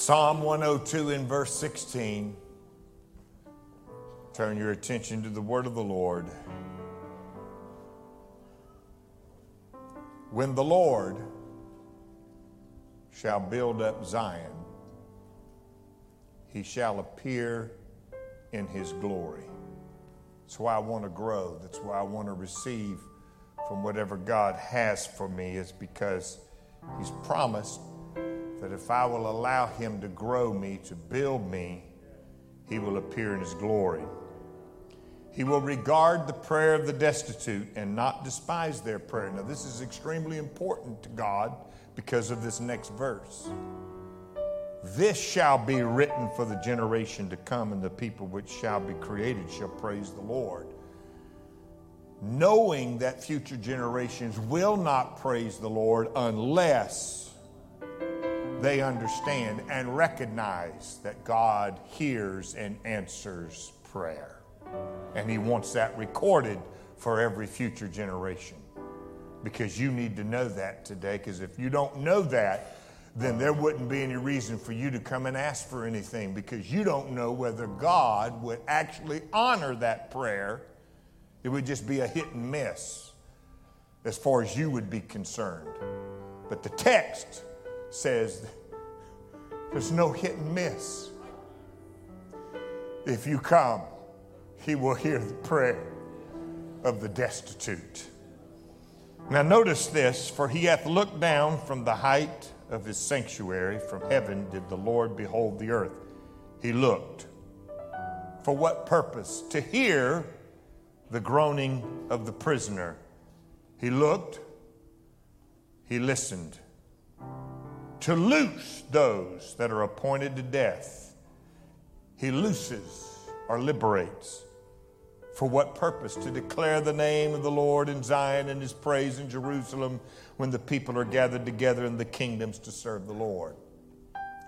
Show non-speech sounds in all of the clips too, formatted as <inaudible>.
Psalm 102 in verse 16. Turn your attention to the word of the Lord. When the Lord shall build up Zion, he shall appear in his glory. That's why I want to grow. That's why I want to receive from whatever God has for me, is because he's promised that if I will allow him to grow me, to build me, he will appear in his glory. He will regard the prayer of the destitute and not despise their prayer. Now, this is extremely important to God because of this next verse. This shall be written for the generation to come, and the people which shall be created shall praise the Lord. Knowing that future generations will not praise the Lord unless they understand and recognize that God hears and answers prayer. And he wants that recorded for every future generation. Because you need to know that today, because if you don't know that, then there wouldn't be any reason for you to come and ask for anything because you don't know whether God would actually honor that prayer. It would just be a hit and miss as far as you would be concerned. But the text says there's no hit and miss. If you come, he will hear the prayer of the destitute. Now, notice this for he hath looked down from the height of his sanctuary, from heaven did the Lord behold the earth. He looked. For what purpose? To hear the groaning of the prisoner. He looked, he listened. To loose those that are appointed to death. He looses or liberates. For what purpose? To declare the name of the Lord in Zion and his praise in Jerusalem when the people are gathered together in the kingdoms to serve the Lord.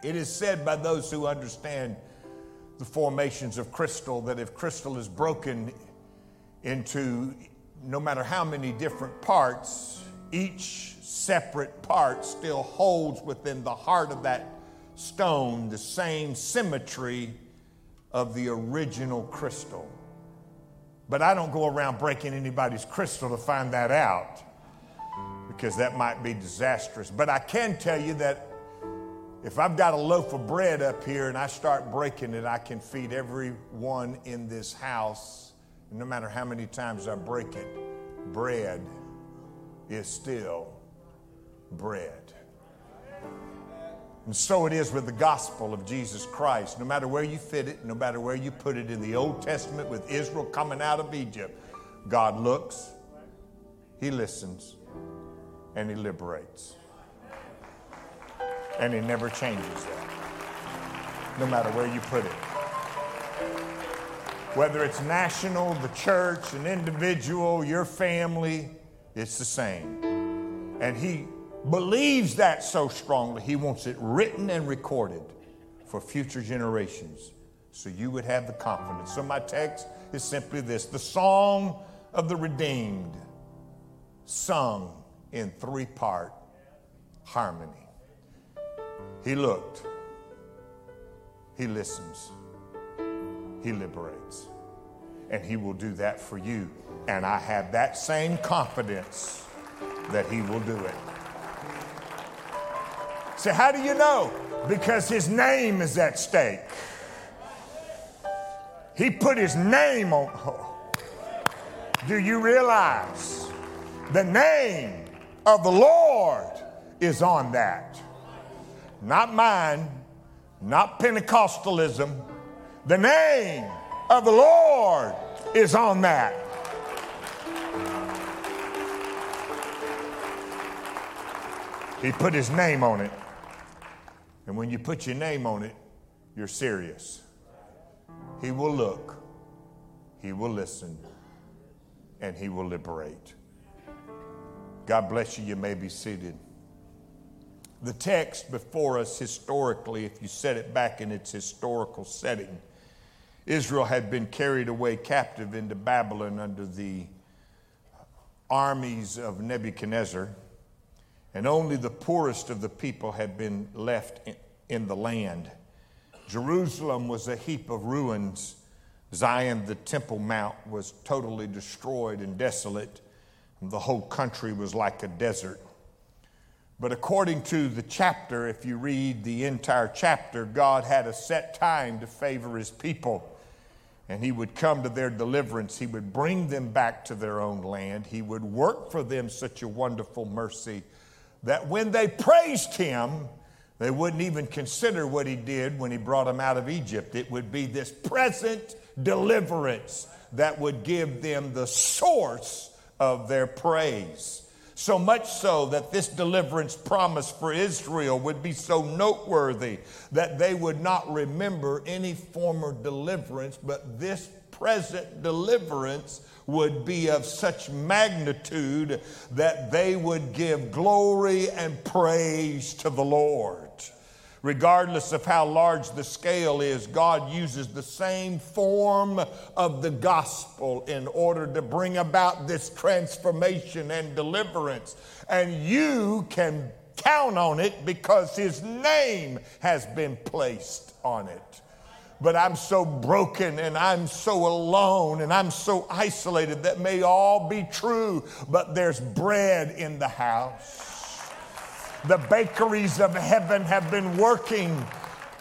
It is said by those who understand the formations of crystal that if crystal is broken into no matter how many different parts, each separate part still holds within the heart of that stone the same symmetry of the original crystal. But I don't go around breaking anybody's crystal to find that out because that might be disastrous. But I can tell you that if I've got a loaf of bread up here and I start breaking it, I can feed everyone in this house. No matter how many times I break it, bread is still bread. And so it is with the gospel of Jesus Christ. No matter where you fit it, no matter where you put it in the Old Testament with Israel coming out of Egypt, God looks, He listens, and He liberates. And He never changes that, no matter where you put it. Whether it's national, the church, an individual, your family, it's the same. And He believes that so strongly, he wants it written and recorded for future generations so you would have the confidence. So, my text is simply this the song of the redeemed, sung in three part harmony. He looked, he listens, he liberates, and he will do that for you. And I have that same confidence that he will do it. So, how do you know? Because his name is at stake. He put his name on. Oh. Do you realize the name of the Lord is on that? Not mine, not Pentecostalism. The name of the Lord is on that. He put his name on it. And when you put your name on it, you're serious. He will look, He will listen, and He will liberate. God bless you. You may be seated. The text before us, historically, if you set it back in its historical setting, Israel had been carried away captive into Babylon under the armies of Nebuchadnezzar, and only the poorest of the people had been left in the land. Jerusalem was a heap of ruins. Zion, the Temple Mount, was totally destroyed and desolate. The whole country was like a desert. But according to the chapter, if you read the entire chapter, God had a set time to favor his people. And he would come to their deliverance. He would bring them back to their own land. He would work for them such a wonderful mercy that when they praised him, they wouldn't even consider what he did when he brought them out of Egypt. It would be this present deliverance that would give them the source of their praise. So much so that this deliverance promise for Israel would be so noteworthy that they would not remember any former deliverance, but this present deliverance would be of such magnitude that they would give glory and praise to the Lord. Regardless of how large the scale is, God uses the same form of the gospel in order to bring about this transformation and deliverance. And you can count on it because His name has been placed on it but I'm so broken and I'm so alone and I'm so isolated. That may all be true, but there's bread in the house. The bakeries of heaven have been working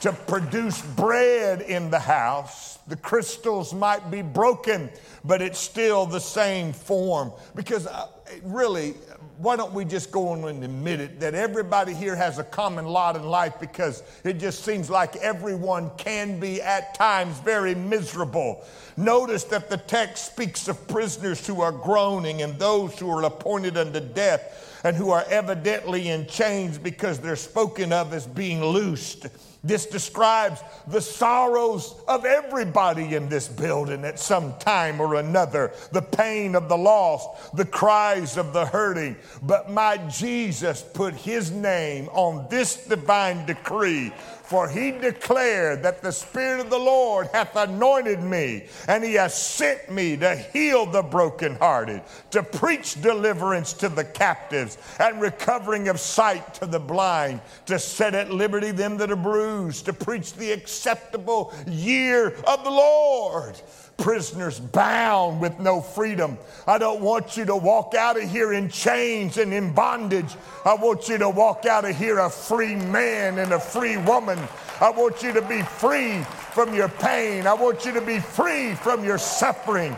to produce bread in the house. The crystals might be broken, but it's still the same form. Because uh, really, why don't we just go on and admit it that everybody here has a common lot in life because it just seems like everyone can be at times very miserable. Notice that the text speaks of prisoners who are groaning and those who are appointed unto death and who are evidently in chains because they're spoken of as being loosed. This describes the sorrows of everybody in this building at some time or another the pain of the lost, the cries of the hurting. But my Jesus put his name on this divine decree for he declared that the Spirit of the Lord hath anointed me, and he has sent me to heal the brokenhearted, to preach deliverance to the captives, and recovering of sight to the blind, to set at liberty them that are bruised, to preach the acceptable year of the Lord prisoners bound with no freedom. I don't want you to walk out of here in chains and in bondage. I want you to walk out of here a free man and a free woman. I want you to be free from your pain. I want you to be free from your suffering.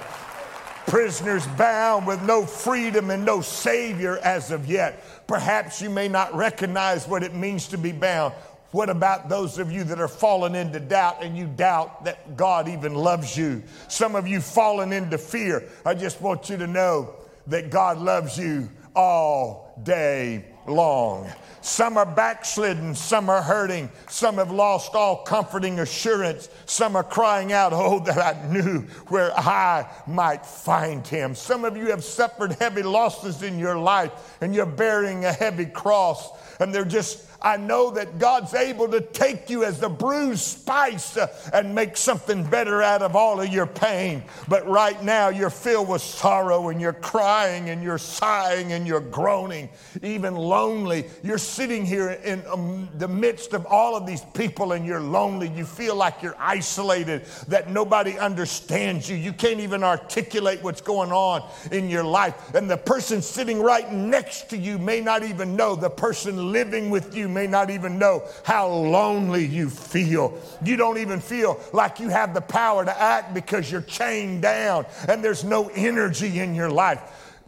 Prisoners bound with no freedom and no Savior as of yet. Perhaps you may not recognize what it means to be bound. What about those of you that are fallen into doubt and you doubt that God even loves you? Some of you fallen into fear. I just want you to know that God loves you all day long. Some are backslidden, some are hurting, some have lost all comforting assurance, some are crying out, <laughs> Oh, that I knew where I might find him. Some of you have suffered heavy losses in your life and you're bearing a heavy cross, and they're just I know that God's able to take you as the bruised spice uh, and make something better out of all of your pain. But right now, you're filled with sorrow and you're crying and you're sighing and you're groaning, even lonely. You're sitting here in um, the midst of all of these people and you're lonely. You feel like you're isolated, that nobody understands you. You can't even articulate what's going on in your life. And the person sitting right next to you may not even know. The person living with you may not even know how lonely you feel. You don't even feel like you have the power to act because you're chained down and there's no energy in your life.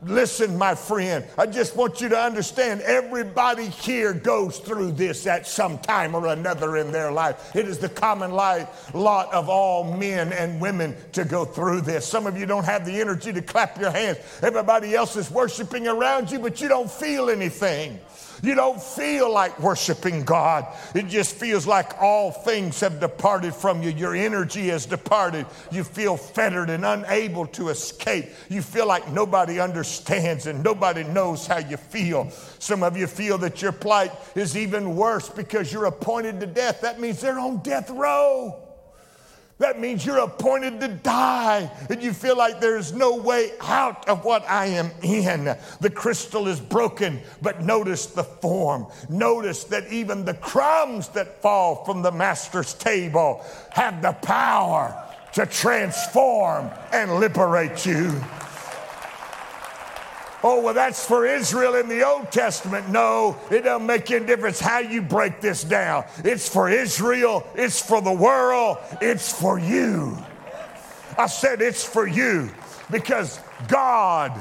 Listen, my friend, I just want you to understand everybody here goes through this at some time or another in their life. It is the common life, lot of all men and women to go through this. Some of you don't have the energy to clap your hands. Everybody else is worshiping around you, but you don't feel anything. You don't feel like worshiping God. It just feels like all things have departed from you. Your energy has departed. You feel fettered and unable to escape. You feel like nobody understands and nobody knows how you feel. Some of you feel that your plight is even worse because you're appointed to death. That means they're on death row. That means you're appointed to die and you feel like there's no way out of what I am in. The crystal is broken, but notice the form. Notice that even the crumbs that fall from the master's table have the power to transform and liberate you. Oh, well, that's for Israel in the Old Testament. No, it doesn't make any difference how you break this down. It's for Israel, it's for the world, it's for you. I said it's for you because God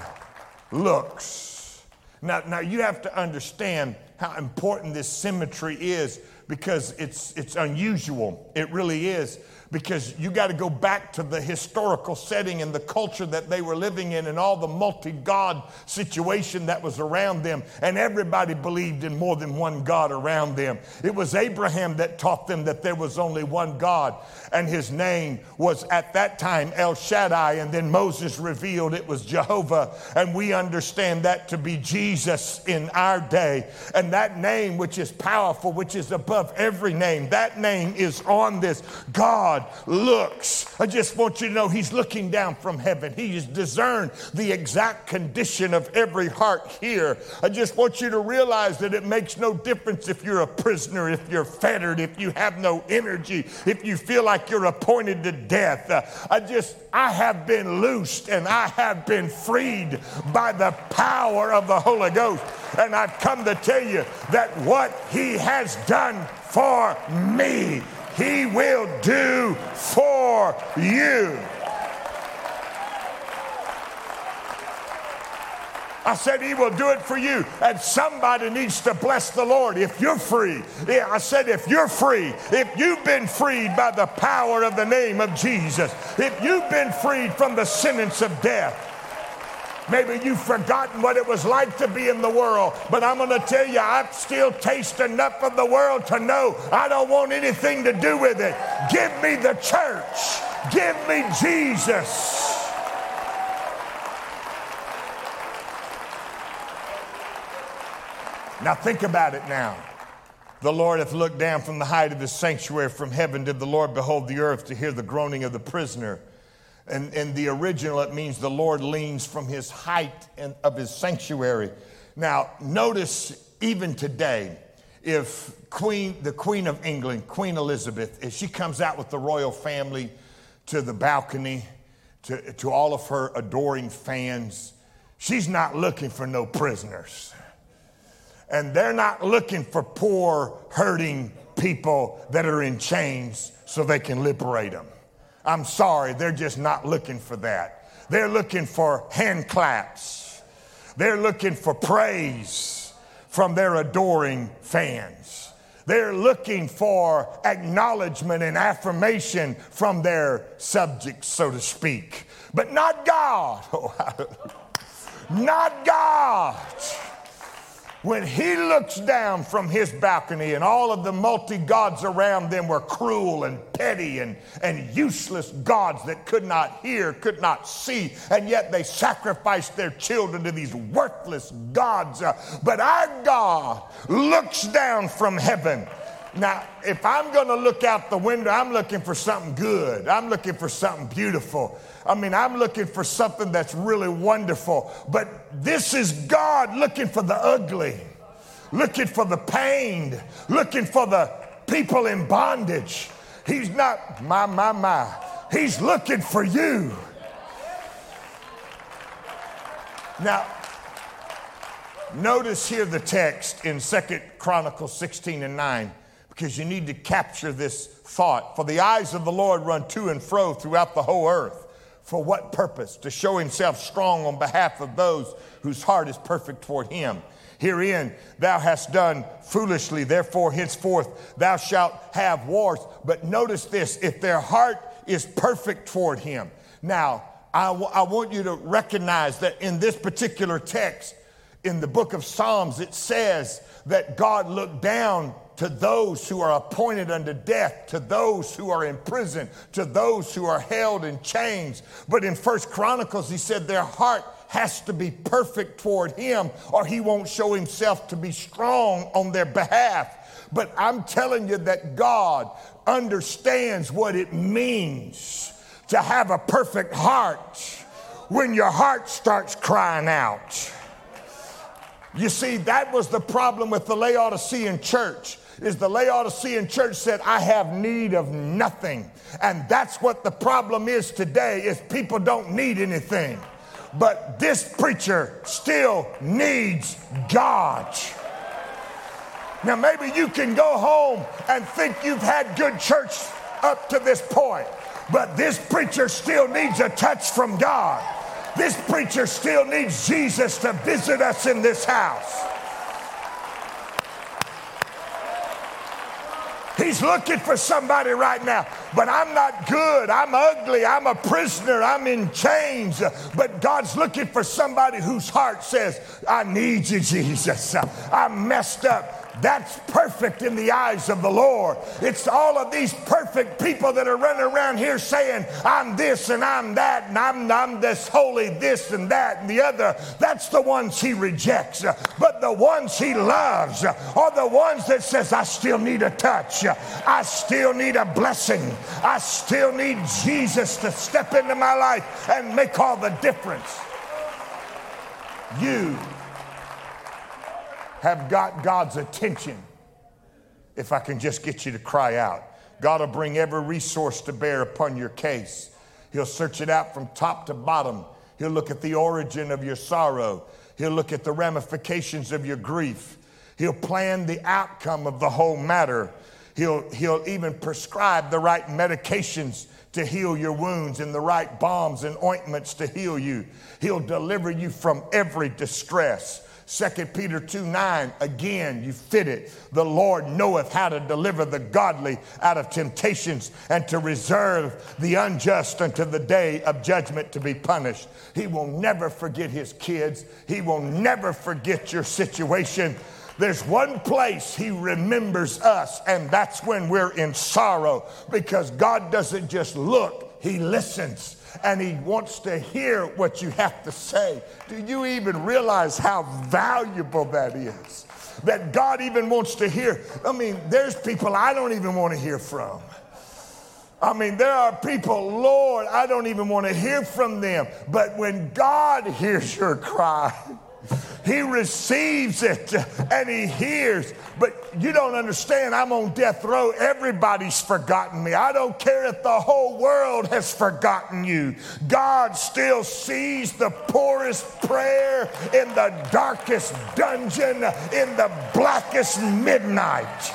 looks. Now, now you have to understand how important this symmetry is because it's, it's unusual. It really is because you got to go back to the historical setting and the culture that they were living in and all the multi God situation that was around them. And everybody believed in more than one God around them. It was Abraham that taught them that there was only one God, and his name was at that time El Shaddai. And then Moses revealed it was Jehovah. And we understand that to be Jesus in our day. And that name, which is powerful, which is above every name, that name is on this God looks. I just want you to know He's looking down from heaven. He has discerned the exact condition of every heart here. I just want you to realize that it makes no difference if you're a prisoner, if you're fettered, if you have no energy, if you feel like you're appointed to death. I just, I have been loosed and I have been freed by the power of the Holy Ghost. And I've come to tell you that what He has done for me he will do for you. I said, He will do it for you. And somebody needs to bless the Lord if you're free. Yeah, I said, if you're free, if you've been freed by the power of the name of Jesus, if you've been freed from the sentence of death, Maybe you've forgotten what it was like to be in the world, but I'm going to tell you, I still taste enough of the world to know I don't want anything to do with it. Give me the church, give me Jesus. Now, think about it now. The Lord hath looked down from the height of his sanctuary from heaven. Did the Lord behold the earth to hear the groaning of the prisoner? And in the original, it means the Lord leans from his height of his sanctuary. Now, notice even today, if Queen, the Queen of England, Queen Elizabeth, if she comes out with the royal family to the balcony, to, to all of her adoring fans, she's not looking for no prisoners. And they're not looking for poor, hurting people that are in chains so they can liberate them. I'm sorry, they're just not looking for that. They're looking for hand claps, they're looking for praise from their adoring fans. They're looking for acknowledgement and affirmation from their subjects, so to speak. But not God. <laughs> not God when he looks down from his balcony and all of the multi gods around them were cruel and petty and, and useless gods that could not hear, could not see, and yet they sacrificed their children to these worthless gods. Uh, but our God looks down from heaven now, if I'm going to look out the window, I'm looking for something good. I'm looking for something beautiful. I mean, I'm looking for something that's really wonderful. But this is God looking for the ugly, looking for the pain, looking for the people in bondage. He's not, my, my, my. He's looking for you. Now, notice here the text in Second Chronicles 16 and 9 because you need to capture this thought. For the eyes of the Lord run to and fro throughout the whole earth. For what purpose? To show himself strong on behalf of those whose heart is perfect toward him. Herein thou hast done foolishly, therefore henceforth thou shalt have wars. But notice this if their heart is perfect toward him. Now, I, w- I want you to recognize that in this particular text, in the book of Psalms, it says that God looked down to those who are appointed unto death, to those who are in prison, to those who are held in chains. But in First Chronicles, he said their heart has to be perfect toward him, or he won't show himself to be strong on their behalf. But I'm telling you that God understands what it means to have a perfect heart when your heart starts crying out. You see, that was the problem with the Laodicean church. Is the Laodicean church said, I have need of nothing. And that's what the problem is today, is people don't need anything. But this preacher still needs God. Now, maybe you can go home and think you've had good church up to this point, but this preacher still needs a touch from God. This preacher still needs Jesus to visit us in this house. He's looking for somebody right now. But I'm not good. I'm ugly. I'm a prisoner. I'm in chains. But God's looking for somebody whose heart says, I need you, Jesus. I'm messed up. That's perfect in the eyes of the Lord. It's all of these perfect people that are running around here saying, I'm this and I'm that, and I'm, I'm this holy, this and that and the other. That's the ones he rejects. But the ones he loves are the ones that says, I still need a touch. I still need a blessing. I still need Jesus to step into my life and make all the difference. You have got God's attention if I can just get you to cry out. God will bring every resource to bear upon your case. He'll search it out from top to bottom. He'll look at the origin of your sorrow. He'll look at the ramifications of your grief. He'll plan the outcome of the whole matter. He'll, he'll even prescribe the right medications to heal your wounds and the right balms and ointments to heal you. He'll deliver you from every distress. 2 Peter 2 9, again, you fit it. The Lord knoweth how to deliver the godly out of temptations and to reserve the unjust unto the day of judgment to be punished. He will never forget his kids, he will never forget your situation. There's one place He remembers us, and that's when we're in sorrow because God doesn't just look, He listens and He wants to hear what you have to say. Do you even realize how valuable that is? That God even wants to hear. I mean, there's people I don't even want to hear from. I mean, there are people, Lord, I don't even want to hear from them. But when God hears your cry, he receives it and he hears. But you don't understand, I'm on death row. Everybody's forgotten me. I don't care if the whole world has forgotten you. God still sees the poorest prayer in the darkest dungeon, in the blackest midnight.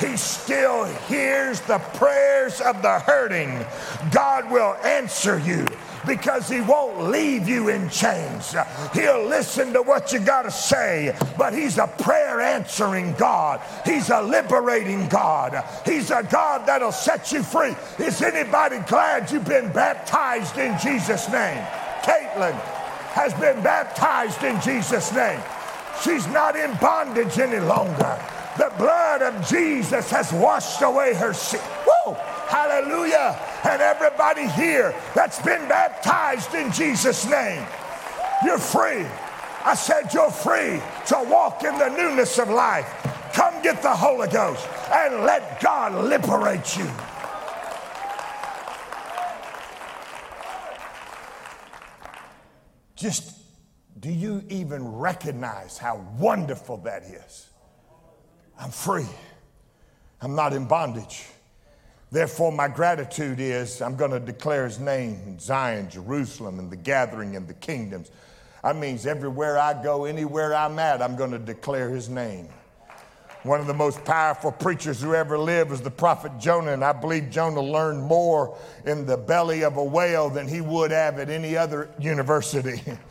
He still hears the prayers of the hurting. God will answer you because he won't leave you in chains. He'll listen to what you got to say, but he's a prayer answering God. He's a liberating God. He's a God that'll set you free. Is anybody glad you've been baptized in Jesus' name? Caitlin has been baptized in Jesus' name. She's not in bondage any longer. The blood of Jesus has washed away her sin. Whoa! Hallelujah. And everybody here that's been baptized in Jesus' name, you're free. I said you're free to walk in the newness of life. Come get the Holy Ghost and let God liberate you. Just do you even recognize how wonderful that is? I'm free. I'm not in bondage. Therefore, my gratitude is I'm going to declare his name in Zion, Jerusalem, and the gathering and the kingdoms. That means everywhere I go, anywhere I'm at, I'm going to declare his name. One of the most powerful preachers who ever lived was the prophet Jonah, and I believe Jonah learned more in the belly of a whale than he would have at any other university. <laughs>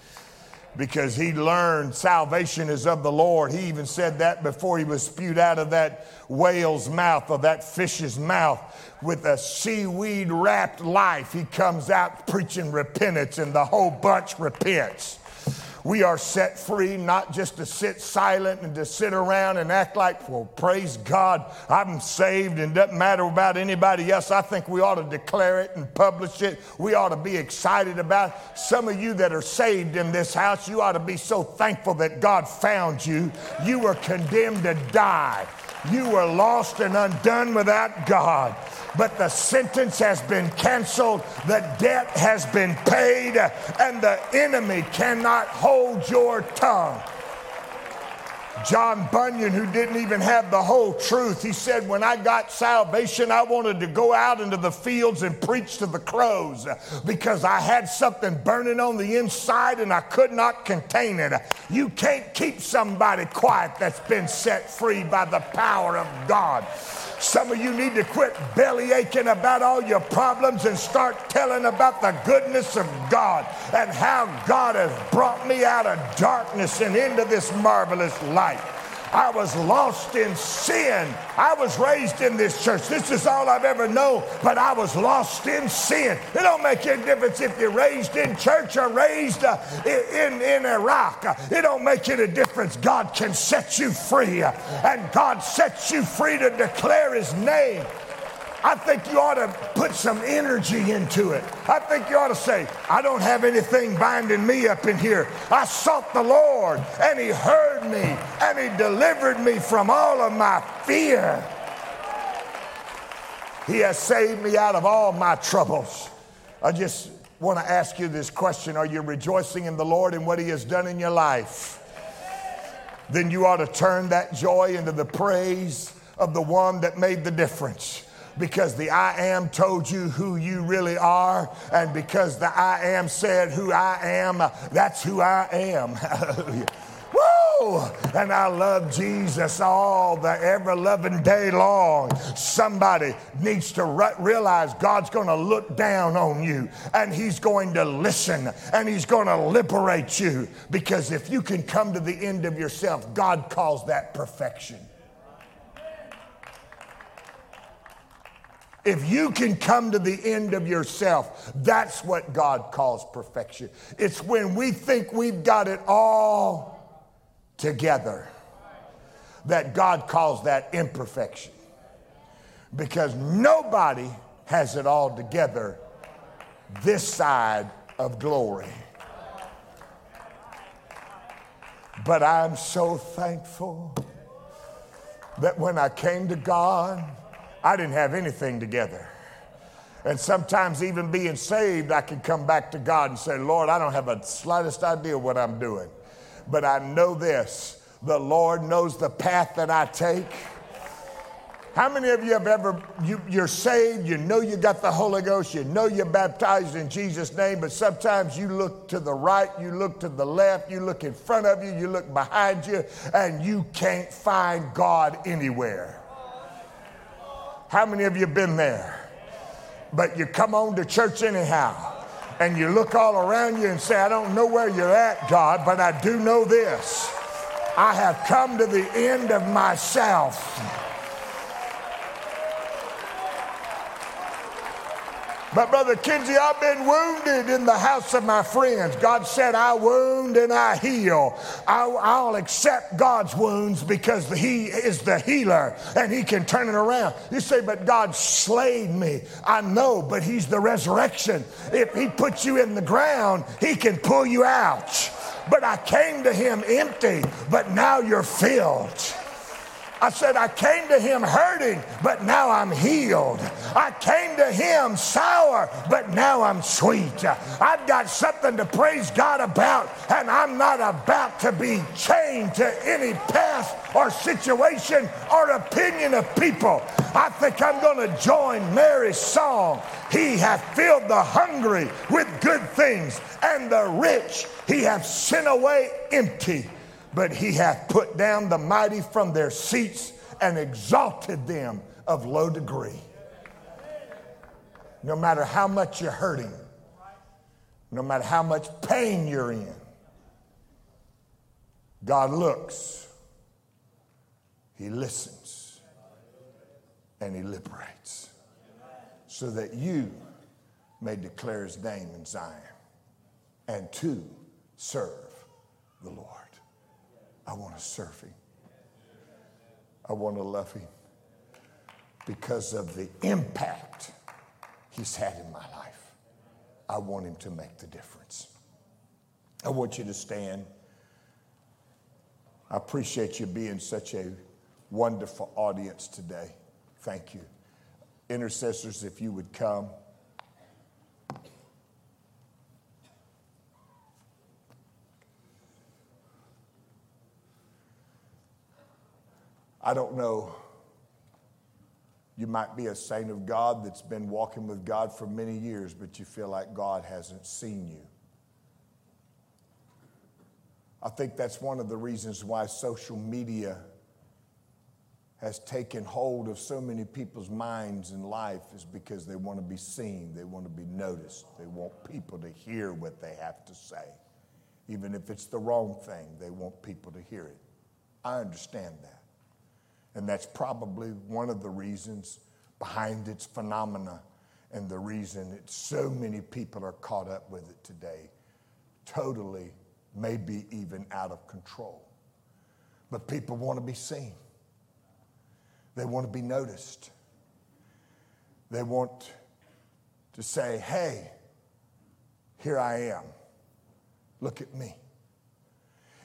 because he learned salvation is of the Lord. He even said that before he was spewed out of that whale's mouth or that fish's mouth with a seaweed wrapped life. He comes out preaching repentance, and the whole bunch repents. We are set free not just to sit silent and to sit around and act like, well, praise God, I'm saved and doesn't matter about anybody else. I think we ought to declare it and publish it. We ought to be excited about it. Some of you that are saved in this house, you ought to be so thankful that God found you. You were condemned to die. You were lost and undone without God but the sentence has been canceled, the debt has been paid, and the enemy cannot hold your tongue. John Bunyan, who didn't even have the whole truth, he said, When I got salvation, I wanted to go out into the fields and preach to the crows because I had something burning on the inside and I could not contain it. You can't keep somebody quiet that's been set free by the power of God. Some of you need to quit belly aching about all your problems and start telling about the goodness of God and how God has brought me out of darkness and into this marvelous light. I was lost in sin. I was raised in this church. This is all I've ever known, but I was lost in sin. It don't make any difference if you're raised in church or raised uh, in, in Iraq. It don't make any difference. God can set you free, and God sets you free to declare His name. I think you ought to put some energy into it. I think you ought to say, I don't have anything binding me up in here. I sought the Lord, and He heard me, and He delivered me from all of my fear. He has saved me out of all my troubles. I just want to ask you this question Are you rejoicing in the Lord and what He has done in your life? Then you ought to turn that joy into the praise of the one that made the difference because the I am told you who you really are, and because the I am said who I am, that's who I am. <laughs> Woo! And I love Jesus all the ever loving day long. Somebody needs to re- realize God's going to look down on you and He's going to listen and He's going to liberate you because if you can come to the end of yourself, God calls that perfection. If you can come to the end of yourself, that's what God calls perfection. It's when we think we've got it all together that God calls that imperfection. Because nobody has it all together this side of glory. But I'm so thankful that when I came to God, I didn't have anything together. And sometimes, even being saved, I can come back to God and say, Lord, I don't have a slightest idea what I'm doing. But I know this the Lord knows the path that I take. How many of you have ever, you, you're saved, you know you got the Holy Ghost, you know you're baptized in Jesus' name, but sometimes you look to the right, you look to the left, you look in front of you, you look behind you, and you can't find God anywhere. How many of you been there? But you come on to church anyhow and you look all around you and say, I don't know where you're at, God, but I do know this. I have come to the end of myself. But, Brother Kinsey, I've been wounded in the house of my friends. God said, I wound and I heal. I'll, I'll, accept God's wounds because He is the healer and He can turn it around. You say, but God slayed me. I know, but He's the resurrection. If He puts you in the ground, He can pull you out. But I came to Him empty, but now you're filled. I said, I came to him hurting, but now I'm healed. I came to him sour, but now I'm sweet. I've got something to praise God about, and I'm not about to be chained to any past or situation or opinion of people. I think I'm going to join Mary's song. He hath filled the hungry with good things, and the rich he hath sent away empty but he hath put down the mighty from their seats and exalted them of low degree. No matter how much you're hurting, no matter how much pain you're in, God looks, He listens, and He liberates so that you may declare His name in Zion and to serve the Lord. I want to serve him. I want to love him because of the impact he's had in my life. I want him to make the difference. I want you to stand. I appreciate you being such a wonderful audience today. Thank you. Intercessors, if you would come. I don't know. You might be a saint of God that's been walking with God for many years, but you feel like God hasn't seen you. I think that's one of the reasons why social media has taken hold of so many people's minds and life is because they want to be seen, they want to be noticed, they want people to hear what they have to say. Even if it's the wrong thing, they want people to hear it. I understand that. And that's probably one of the reasons behind its phenomena and the reason that so many people are caught up with it today. Totally, maybe even out of control. But people want to be seen, they want to be noticed. They want to say, hey, here I am. Look at me.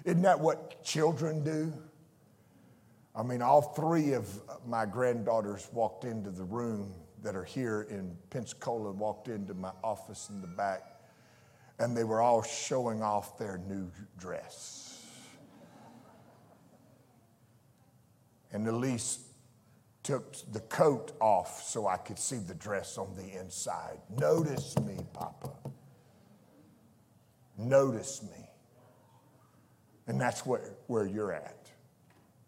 Isn't that what children do? I mean, all three of my granddaughters walked into the room that are here in Pensacola, walked into my office in the back, and they were all showing off their new dress. And Elise took the coat off so I could see the dress on the inside. Notice me, Papa. Notice me. And that's where, where you're at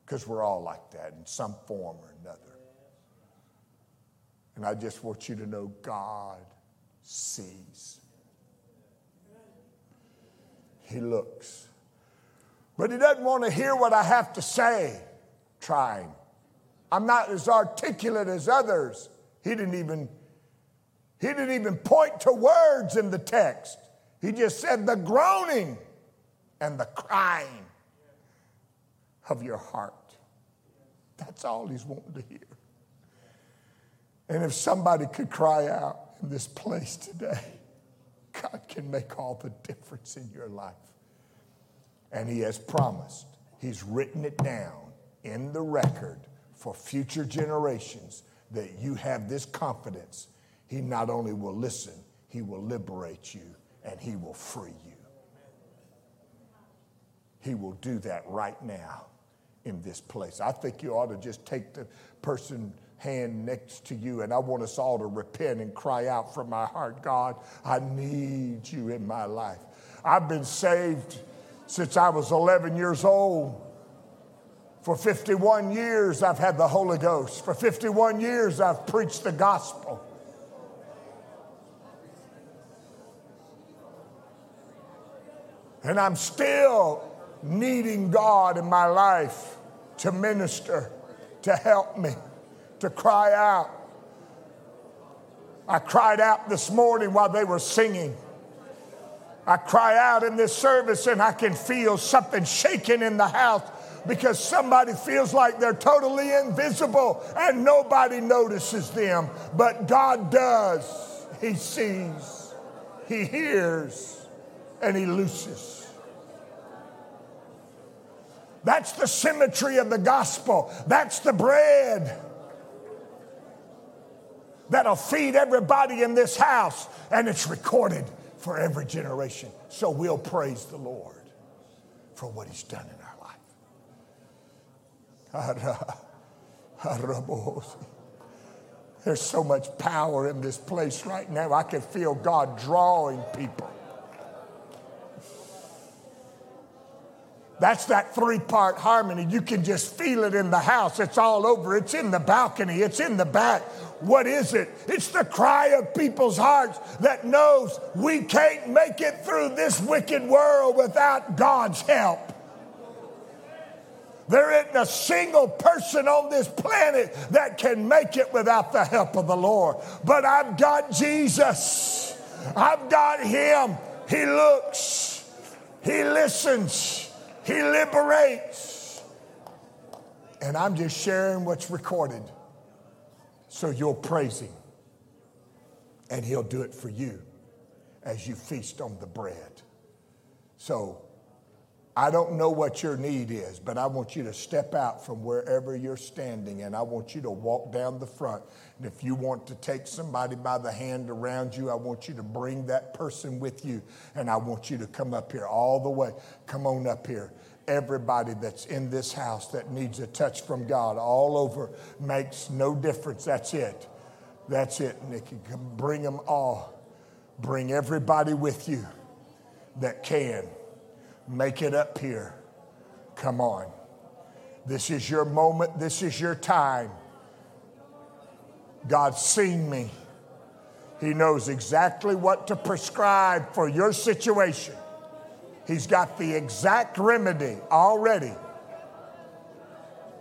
because we're all like that in some form or another. And I just want you to know God sees. He looks. But he doesn't want to hear what I have to say. Trying. I'm not as articulate as others. He didn't even he didn't even point to words in the text. He just said the groaning and the crying of your heart. That's all he's wanting to hear. And if somebody could cry out in this place today, God can make all the difference in your life. And he has promised, he's written it down in the record for future generations that you have this confidence. He not only will listen, he will liberate you and he will free you. He will do that right now in this place. I think you ought to just take the person hand next to you and I want us all to repent and cry out from my heart, God, I need you in my life. I've been saved since I was 11 years old. For 51 years, I've had the Holy Ghost. For 51 years, I've preached the gospel. And I'm still needing God in my life to minister, to help me, to cry out. I cried out this morning while they were singing. I cry out in this service and I can feel something shaking in the house because somebody feels like they're totally invisible and nobody notices them. But God does. He sees, He hears, and He looses. That's the symmetry of the gospel. That's the bread that'll feed everybody in this house, and it's recorded for every generation. So we'll praise the Lord for what He's done in our life. <laughs> There's so much power in this place right now. I can feel God drawing people. That's that three part harmony. You can just feel it in the house. It's all over. It's in the balcony. It's in the back. What is it? It's the cry of people's hearts that knows we can't make it through this wicked world without God's help. There isn't a single person on this planet that can make it without the help of the Lord. But I've got Jesus. I've got Him. He looks, He listens, He liberates. And I'm just sharing what's recorded so you'll praise Him. And He'll do it for you as you feast on the bread. So I don't know what your need is, but I want you to step out from wherever you're standing and I want you to walk down the front. And if you want to take somebody by the hand around you, I want you to bring that person with you and I want you to come up here all the way. Come on up here. Everybody that's in this house that needs a touch from God all over makes no difference. That's it. That's it, Nikki. Bring them all. Bring everybody with you that can. Make it up here. Come on. This is your moment. This is your time. God's seen me. He knows exactly what to prescribe for your situation. He's got the exact remedy already.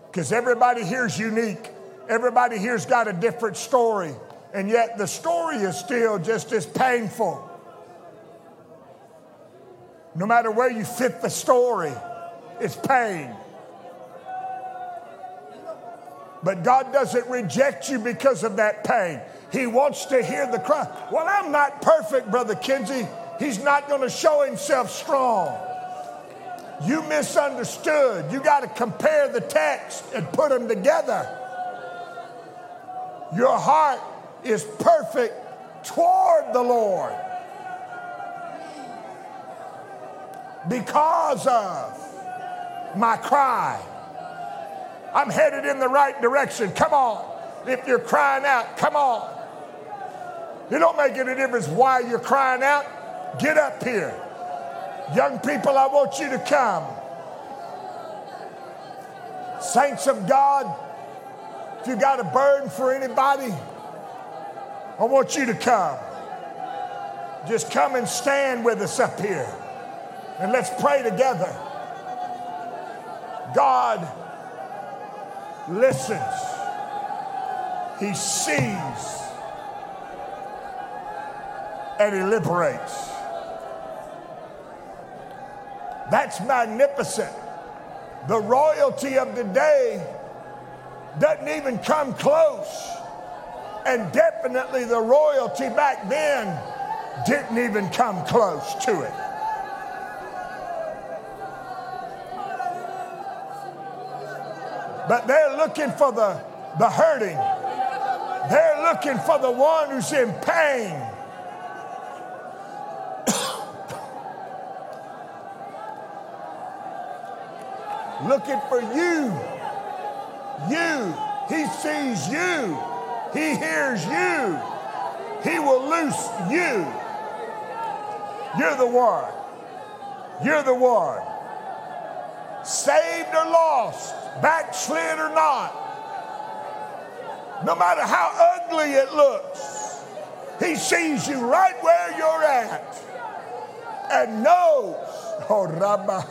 Because everybody here's unique. Everybody here's got a different story. And yet the story is still just as painful. No matter where you fit the story, it's pain. But God doesn't reject you because of that pain. He wants to hear the cry. Well, I'm not perfect, Brother Kinsey. He's not going to show himself strong. You misunderstood. You got to compare the text and put them together. Your heart is perfect toward the Lord. Because of my cry. I'm headed in the right direction. Come on. If you're crying out, come on. It don't make any difference why you're crying out. Get up here. Young people, I want you to come. Saints of God, if you got a burden for anybody, I want you to come. Just come and stand with us up here. And let's pray together. God listens, He sees, and He liberates. That's magnificent. The royalty of today doesn't even come close. And definitely the royalty back then didn't even come close to it. But they're looking for the, the hurting. They're looking for the one who's in pain. <coughs> looking for you. You. He sees you. He hears you. He will loose you. You're the one. You're the one. Saved or lost backslid or not, no matter how ugly it looks, He sees you right where you're at and knows, oh, Rabbi,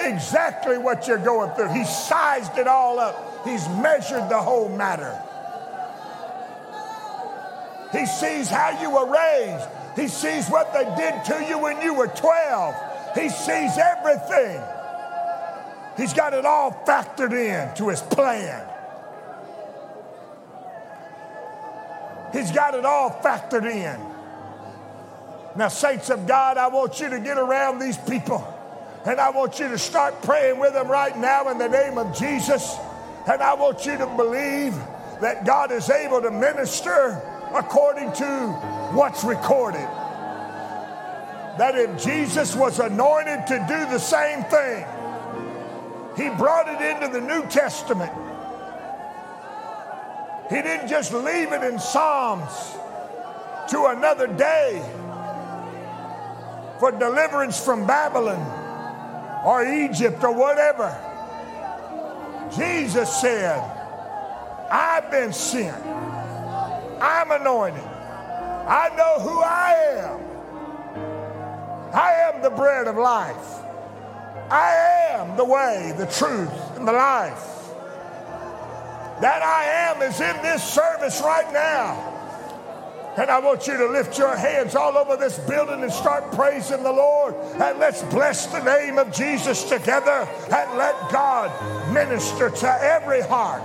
exactly what you're going through. He sized it all up, He's measured the whole matter. He sees how you were raised. He sees what they did to you when you were 12. He sees everything. He's got it all factored in to his plan. He's got it all factored in. Now, saints of God, I want you to get around these people and I want you to start praying with them right now in the name of Jesus. And I want you to believe that God is able to minister according to what's recorded. That if Jesus was anointed to do the same thing, he brought it into the New Testament. He didn't just leave it in Psalms to another day for deliverance from Babylon or Egypt or whatever. Jesus said, I've been sent. I'm anointed. I know who I am. I am the bread of life. I am the way, the truth, and the life. That I am is in this service right now. And I want you to lift your hands all over this building and start praising the Lord. And let's bless the name of Jesus together and let God minister to every heart.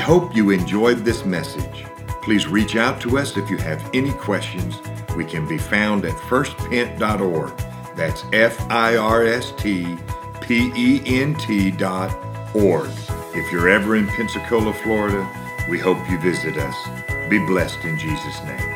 Hope you enjoyed this message. Please reach out to us if you have any questions. We can be found at firstpent.org. That's F I R S T P E N T dot org. If you're ever in Pensacola, Florida, we hope you visit us. Be blessed in Jesus' name.